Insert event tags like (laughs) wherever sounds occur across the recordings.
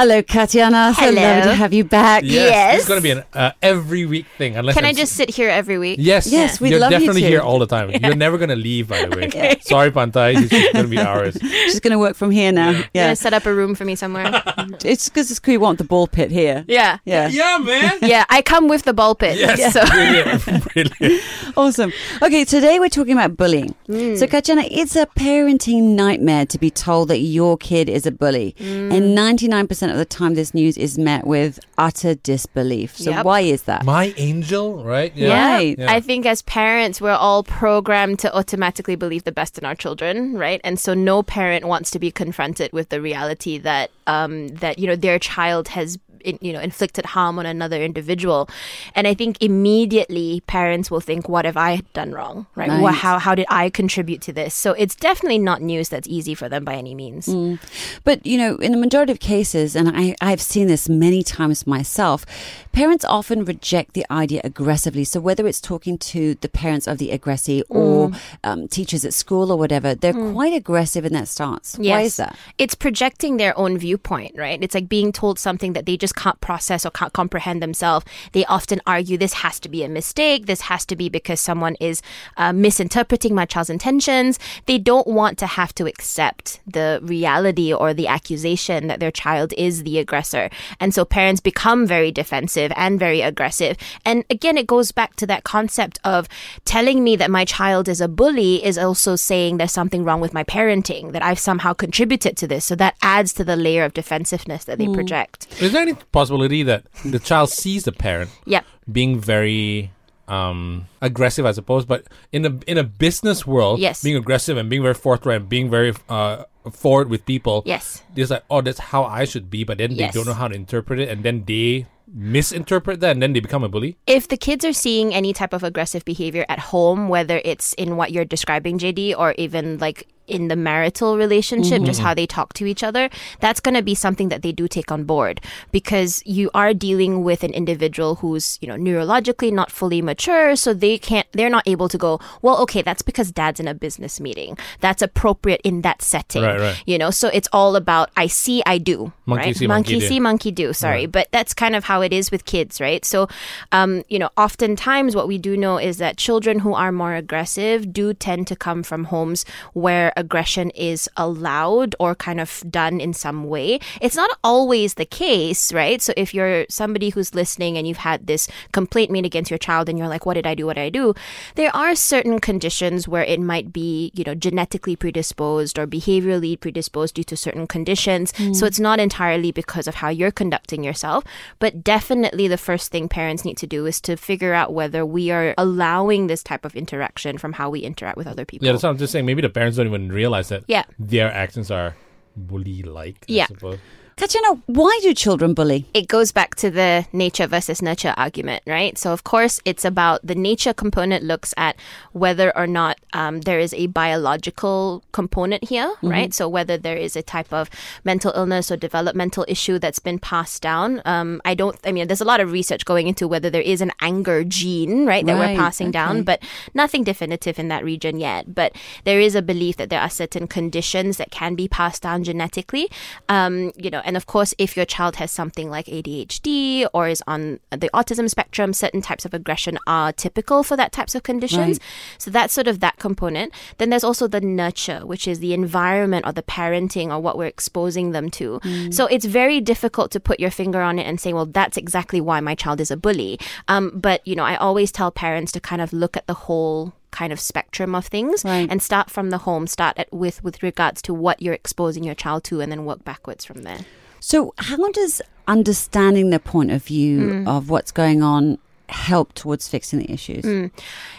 Hello, Katyana. So Hello. lovely to have you back. Yes. It's going to be an uh, every week thing. Unless Can I it's- just sit here every week? Yes, Yes, we'd You're love you definitely to. here all the time. (laughs) You're never going to leave, by the way. (laughs) Sorry, Pantai. It's just going to be (laughs) ours. She's going to work from here now. You're Yeah. Gonna set up a room for me somewhere. It's because it's cool. You want the ball pit here. yeah. Yeah. Yeah, man. Yeah, I come with the ball pit. Yes, So brilliant, brilliant. Awesome. Okay, today we're talking about bullying. Mm. So, Katyana, it's a parenting nightmare to be told that your kid is a bully. Mm. And 99% of the time, this news is met with utter disbelief. So, Yep. why is that? My angel, right? yeah. Right. Yeah. I think as parents, we're all programmed to automatically believe the best in our children, right? And so no parent wants to be confronted with the reality that um, that you know their child has in, you know inflicted harm on another individual. And I think immediately parents will think, "What have I done wrong? Right? Well, how how did I contribute to this?" So it's definitely not news that's easy for them by any means. Mm. But, you know, in the majority of cases, and I, I've seen this many times myself, parents often reject the idea aggressively. So, whether it's talking to the parents of the aggressee mm. or um, teachers at school or whatever, they're mm. quite aggressive in that stance. Why is that? It's projecting their own viewpoint, right? It's like being told something that they just can't process or can't comprehend themselves. They often argue this has to be a mistake. This has to be because someone is uh, misinterpreting my child's intentions. They don't want to have to accept the reality or the accusation that their child is the aggressor. And so parents become very defensive and very aggressive. And again, it goes back to that concept of telling me that my child is a bully is also saying there's something wrong with my parenting, that I've somehow contributed to this. So that adds to the layer of defensiveness that they project. Is there any possibility that the child sees the parent Yep. being very um, aggressive, I suppose, but in a in a business world, Yes. being aggressive and being very forthright and being very uh, forward with people, Yes. it's like, oh, that's how I should be, but then Yes. they don't know how to interpret it, and then they misinterpret that, and then they become a bully. if the kids are seeing any type of aggressive behavior at home, whether it's in what you're describing, JD, or even like in the marital relationship, just how they talk to each other, that's going to be something that they do take on board because you are dealing with an individual who's, you know, neurologically not fully mature. So they can't, they're not able to go, well, okay, that's because dad's in a business meeting. That's appropriate in that setting. Right, right. You know, so it's all about I see, I do. Monkey right? see, monkey do. see, monkey do. Sorry, but that's kind of how it is with kids, right? So, um, you know, oftentimes what we do know is that children who are more aggressive do tend to come from homes where aggression is allowed or kind of done in some way. It's not always the case, right? So if you're somebody who's listening and you've had this complaint made against your child and you're like, what did I do? What did I do? There are certain conditions where it might be, you know, genetically predisposed or behaviorally predisposed due to certain conditions. Hmm. So it's not entirely because of how you're conducting yourself, but definitely the first thing parents need to do is to figure out whether we are allowing this type of interaction from how we interact with other people. Yeah, that's what I'm just saying. Maybe the parents don't even realize that Yeah. their actions are bully-like. I Yeah. suppose. Katyana, why do children bully? it goes back to the nature versus nurture argument, right? So, of course, it's about the nature component looks at whether or not um, there is a biological component here, right? So, whether there is a type of mental illness or developmental issue that's been passed down. Um, I don't, I mean, there's a lot of research going into whether there is an anger gene, right, that Right, we're passing okay. down, but nothing definitive in that region yet. But there is a belief that there are certain conditions that can be passed down genetically. Um, you know, and of course, if your child has something like ADHD or is on the autism spectrum, certain types of aggression are typical for that types of conditions. So that's sort of that component. Then there's also the nurture, which is the environment or the parenting or what we're exposing them to. So it's very difficult to put your finger on it and say, well, that's exactly why my child is a bully. Um, but you know, I always tell parents to kind of look at the whole kind of spectrum of things Right. and start from the home start at, with with regards to what you're exposing your child to and then work backwards from there So, how does understanding the point of view mm. of what's going on help towards fixing the issues? Mm.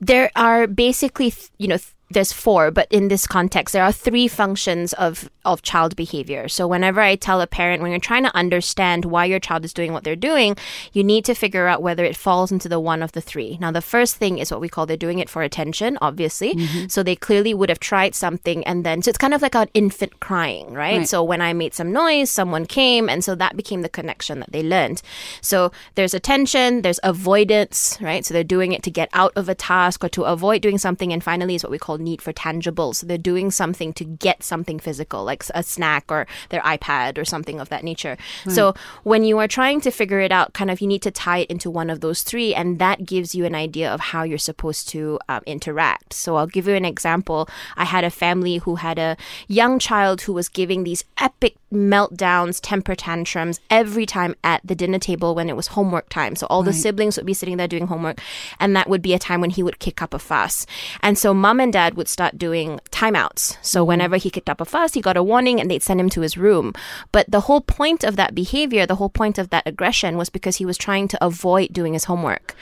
there are basically th- you know th- there's four, but in this context, there are three functions of, of child behavior. So whenever I tell a parent, when you're trying to understand why your child is doing what they're doing, you need to figure out whether it falls into the one of the three. Now, the first thing is what we call they're doing it for attention, obviously. Mm-hmm. So they clearly would have tried something and then, so it's kind of like an infant crying, right? Right. So when I made some noise, someone came, and so that became the connection that they learned. So there's attention, there's avoidance, right? So they're doing it to get out of a task task or to avoid doing something. And finally, is what we call need for tangibles. So they're doing something to get something physical, like a snack or their iPad or something of that nature. So when you are trying to figure it out, kind of you need to tie it into one of those three, and that gives you an idea of how you're supposed to um, interact. So I'll give you an example. I had a family who had a young child who was giving these epic meltdowns, temper tantrums every time at the dinner table when it was homework time. So all the siblings would be sitting there doing homework, and that would be a time when he would kick up a fuss. And so mom and dad would start doing timeouts. So mm-hmm. whenever he kicked up a fuss, he got a warning and they'd send him to his room. But the whole point of that behavior, the whole point of that aggression was because he was trying to avoid doing his homework.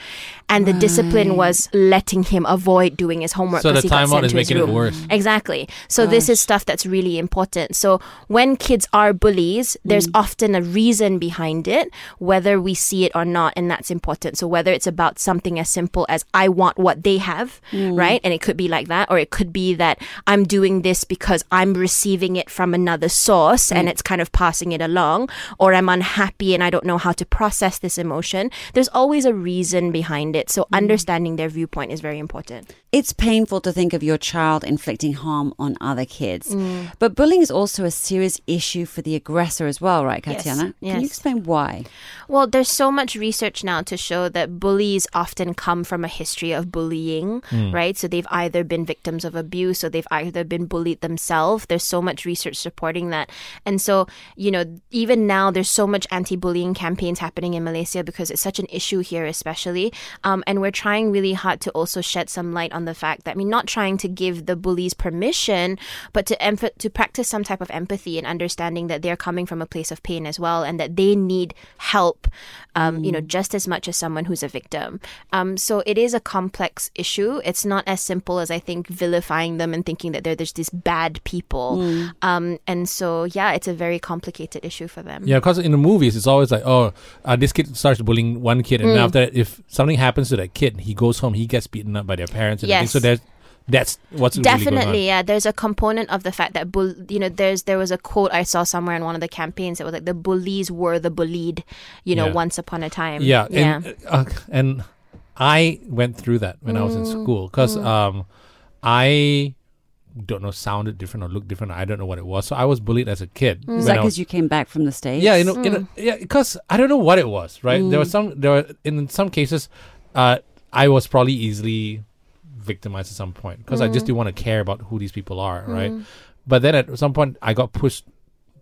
And the discipline was letting him avoid doing his homework. So the 'cause he got timeout is making it worse. Exactly. So this is stuff that's really important. So when kids are bullies, there's mm. often a reason behind it, whether we see it or not, and that's important. So whether it's about something as simple as I want what they have, mm. right? And it could be like that, or it could be that I'm doing this because I'm receiving it from another source and mm. it's kind of passing it along, or I'm unhappy and I don't know how to process this emotion. There's always a reason behind it. So understanding their viewpoint is very important. It's painful to think of your child inflicting harm on other kids. Mm. But bullying is also a serious issue for the aggressor as well, right, Yes, Katyana? Can yes. you explain why? Well, there's so much research now to show that bullies often come from a history of bullying, right? So they've either been victims of abuse or they've either been bullied themselves. There's so much research supporting that. And so, you know, even now there's so much anti-bullying campaigns happening in Malaysia because it's such an issue here especially. Um, and we're trying really hard to also shed some light on the fact that I mean not trying to give the bullies permission, but to emph- to practice some type of empathy and understanding that they're coming from a place of pain as well and that they need help um, you know just as much as someone who's a victim um, so it is a complex issue it's not as simple as i think vilifying them and thinking that they're just these bad people um, and so yeah it's a very complicated issue for them Yeah, because in the movies, it's always like, oh, uh, this kid starts bullying one kid, and Mm. after that, if something happens to that kid, he goes home, he gets beaten up by their parents. And. Yes. So there's, that's what's really going Definitely, on. yeah. There's a component of the fact that bull, you know, there's there was a quote I saw somewhere in one of the campaigns that was like the bullies were the bullied, you know, Yeah. once upon a time. Yeah, yeah. and uh, and I went through that when I was in Mm. school because um, I don't know sounded different or looked different. I don't know what it was. So I was bullied as a kid. Is that because you came back from the States? Yeah, you know, in a, yeah, because I don't know what it was. Right, there was some. There were in some cases, uh, I was probably easily victimized at some point because I just mm. didn't want to care about who these people are. Right, mm. but then at some point, I got pushed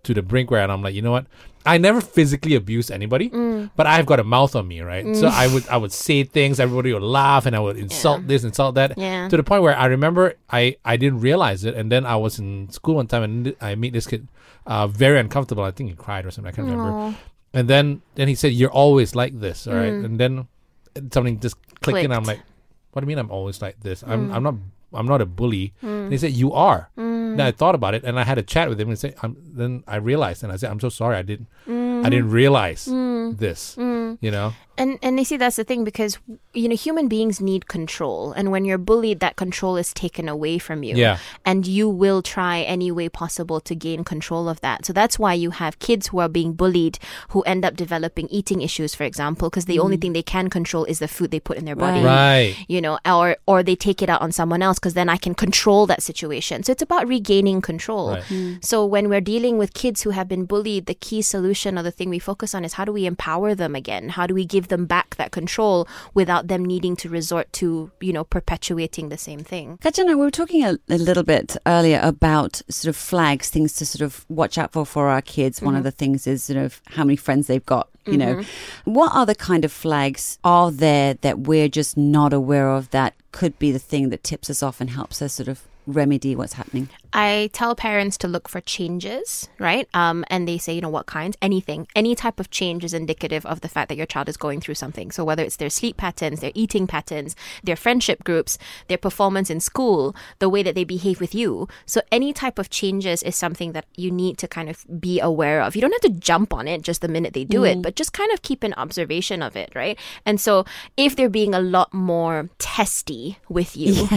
to the brink where I'm like, you know what? I never physically abused anybody, mm. but I've got a mouth on me, right? So I would I would say things, everybody would laugh, and I would insult Yeah. this, insult that, Yeah. to the point where I remember I I didn't realize it, and then I was in school one time and I meet this kid, uh, very uncomfortable. I think he cried or something. I can't remember. And then then he said, "You're always like this, all right?" And then something just clicked, and I'm like, "What do you mean I'm always like this? I'm hmm. I'm not I'm not a bully." Hmm. And he said, "You are." Hmm. Then I thought about it, and I had a chat with him, and say, I'm, then I realized, and I said, "I'm so sorry, I didn't I didn't realize this." Mm-hmm. You know? And and you see that's the thing because you know human beings need control and when you're bullied that control is taken away from you. Yeah. And you will try any way possible to gain control of that. So that's why you have kids who are being bullied who end up developing eating issues for example because the only mm. thing they can control is the food they put in their body. Right. You know, or or they take it out on someone else because then I can control that situation. So it's about regaining control. Right. Hmm. So when we're dealing with kids who have been bullied, the key solution or the thing we focus on is how do we empower them again? How do we give them back that control without them needing to resort to, you know, perpetuating the same thing? Katyana, we were talking a, a little bit earlier about sort of flags, things to sort of watch out for for our kids. One of mm-hmm. the things is sort of how many friends they've got. You know, mm-hmm. what other kind of flags are there that we're just not aware of that could be the thing that tips us off and helps us sort of remedy what's happening? I tell parents to look for changes, right? Um, and they say, you know, what kinds? Anything. Any type of change is indicative of the fact that your child is going through something. So whether it's their sleep patterns, their eating patterns, their friendship groups, their performance in school, the way that they behave with you. So any type of changes is something that you need to kind of be aware of. You don't have to jump on it just the minute they do it, but just kind of keep an observation of it, right? And so if they're being a lot more testy with you,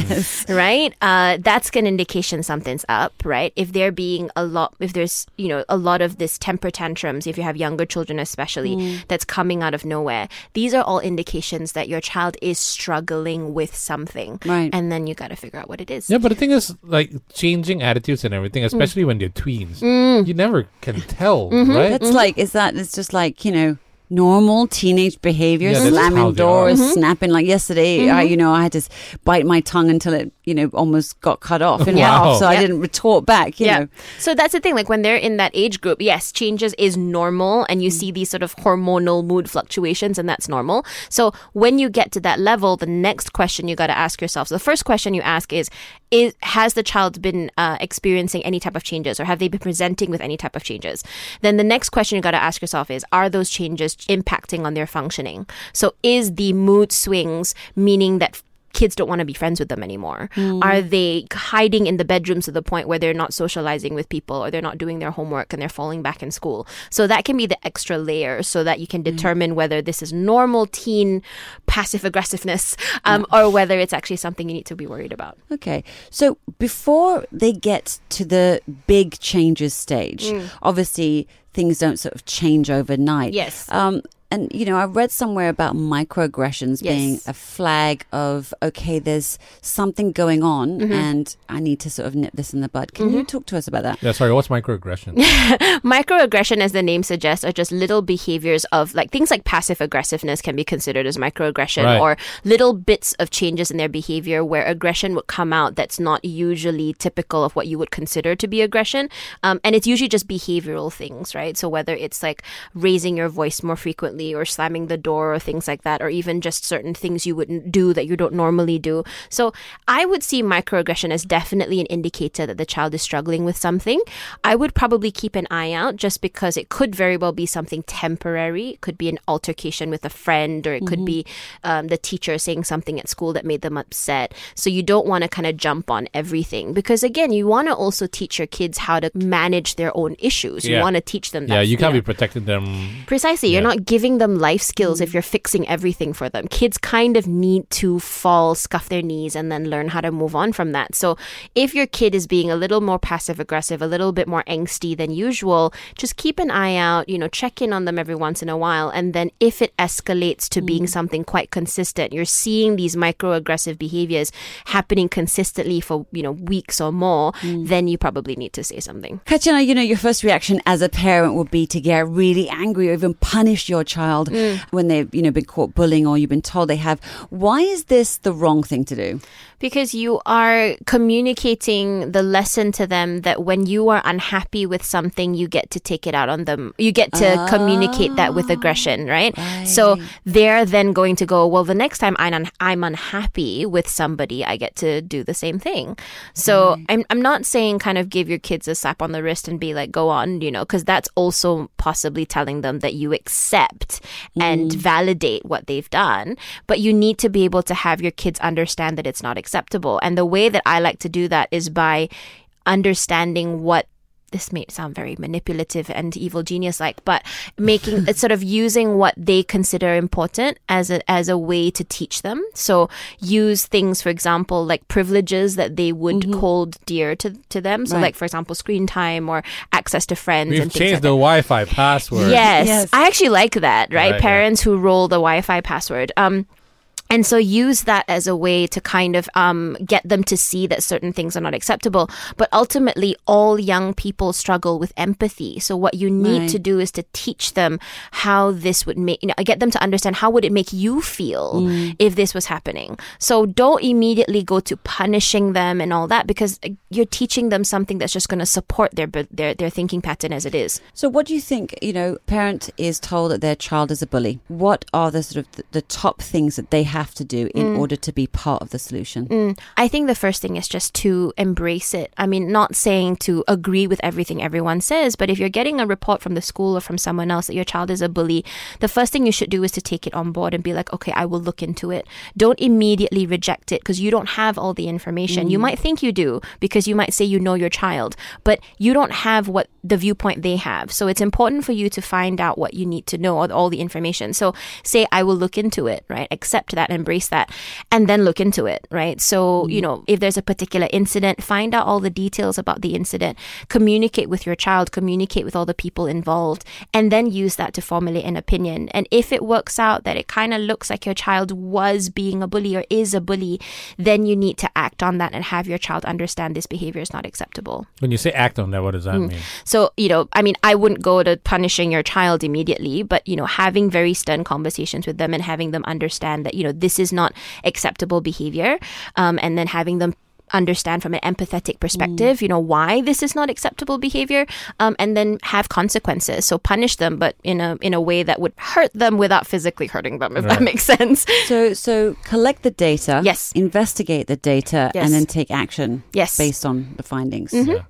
(laughs) right? Uh, that's an indication something's signs up, right? If they're being a lot, if there's, you know, a lot of this temper tantrums, if you have younger children especially, Mm. that's coming out of nowhere, these are all indications that your child is struggling with something. Right. And then you got to figure out what it is. Yeah, but the thing is, like changing attitudes and Mm. everything, especially when they're tweens, you never can tell, Mm-hmm. right? That's like, is that, it's just like, you know, normal teenage behavior, Yeah, slamming doors, Mm-hmm. snapping. Like yesterday, I, you know, I had to bite my tongue until it, you know, almost got cut off in Wow. half. So I didn't retort back, you know. So that's the thing. Like when they're in that age group, yes, changes is normal, and you Mm. see these sort of hormonal mood fluctuations, and that's normal. So when you get to that level, the next question you got to ask yourself. So the first question you ask is: Is has the child been uh, experiencing any type of changes, or have they been presenting with any type of changes? Then the next question you got to ask yourself is: Are those changes impacting on their functioning? So is the mood swings meaning that kids don't want to be friends with them anymore? Are they hiding in the bedrooms to the point where they're not socializing with people or they're not doing their homework and they're falling back in school? So that can be the extra layer so that you can determine whether this is normal teen passive aggressiveness um, or whether it's actually something you need to be worried about. Okay. So before they get to the big changes stage, Mm. obviously things don't sort of change overnight. Yes. Um, and you know, I read somewhere about microaggressions being a flag of okay, there's something going on, Mm-hmm. and I need to sort of nip this in the bud. Can you talk to us about that? yeah, sorry, what's microaggression? (laughs) Microaggression, as the name suggests, are just little behaviors of like things like passive aggressiveness can be considered as microaggression Right. or little bits of changes in their behavior where aggression would come out that's not usually typical of what you would consider to be aggression. Um, and it's usually just behavioral things, right? So whether it's like raising your voice more frequently or slamming the door or things like that, or even just certain things you wouldn't do that you don't normally do. So I would see microaggression as definitely an indicator that the child is struggling with something. I would probably keep an eye out just because it could very well be something temporary. It could be an altercation with a friend, or it could be um, the teacher saying something at school that made them upset. So you don't want to kind of jump on everything because, again, you want to also teach your kids how to manage their own issues. You want to teach them that. yeah, you can't know, be protecting them. Precisely. You're not giving them life skills if mm. you're fixing everything for them. Kids kind of need to fall, scuff their knees, and then learn how to move on from that. So if your kid is being a little more passive aggressive, a little bit more angsty than usual, just keep an eye out, you know, check in on them every once in a while. And then if it escalates to being mm. something quite consistent, you're seeing these microaggressive behaviors happening consistently for, you know, weeks or more, mm. then you probably need to say something. Katyana, you know, your first reaction as a parent would be to get really angry or even punish your child Mm. when they've, you know, been caught bullying or you've been told they have. Why is this the wrong thing to do? Because you are communicating the lesson to them that when you are unhappy with something, you get to take it out on them. You get to communicate that with aggression, right? So they're then going to go, well, the next time I'm, un- I'm unhappy with somebody, I get to do the same thing. So I'm, I'm not saying kind of give your kids a slap on the wrist and be like, go on, you know, because that's also possibly telling them that you accept and mm. validate what they've done. But you need to be able to have your kids understand that it's not acceptable. And the way that I like to do that is by understanding what this may sound very manipulative and evil genius like, but making (laughs) it's sort of using what they consider important as a as a way to teach them. So use things, for example, like privileges that they would hold dear to to them. So Right. like for example, screen time or access to friends We've and things changed like the that. Wi-Fi password. Yes. Yes. I actually like that, right? Right, Parents who roll the Wi-Fi password. Um, and so use that as a way to kind of um, get them to see that certain things are not acceptable. But ultimately, all young people struggle with empathy. So what you need Right. to do is to teach them how this would make, you know, get them to understand how would it make you feel if this was happening. So don't immediately go to punishing them and all that because uh, you're teaching them something that's just going to support their their their thinking pattern as it is. So, what do you think? You know, parent is told that their child is a bully. What are the sort of the, the top things that they have to do in order to be part of the solution? Mm, I think the first thing is just to embrace it. I mean, not saying to agree with everything everyone says, but if you're getting a report from the school or from someone else that your child is a bully, the first thing you should do is to take it on board and be like, okay, I will look into it. Don't immediately reject it because you don't have all the information. You might think you do because you might say you know your child, but you don't have what the viewpoint they have. So it's important for you to find out what you need to know or all the information. So say, I will look into it, right? Accept that embrace that, and then look into it, right? So, you mm. know, if there's a particular incident, find out all the details about the incident, communicate with your child, communicate with all the people involved, and then use that to formulate an opinion. And if it works out that it kind of looks like your child was being a bully or is a bully, then you need to act on that and have your child understand this behavior is not acceptable. When you say act on that, what does that mm. mean? So, you know, I mean, I wouldn't go to punishing your child immediately, but, you know, having very stern conversations with them and having them understand that, you know, this is not acceptable behavior, um, and then having them understand from an empathetic perspective, you know, why this is not acceptable behavior, um, and then have consequences. So punish them, but in a in a way that would hurt them without physically hurting them, if that makes sense. So, so collect the data. Yes. Investigate the data, Yes. and then take action. Yes. Based on the findings. Yeah.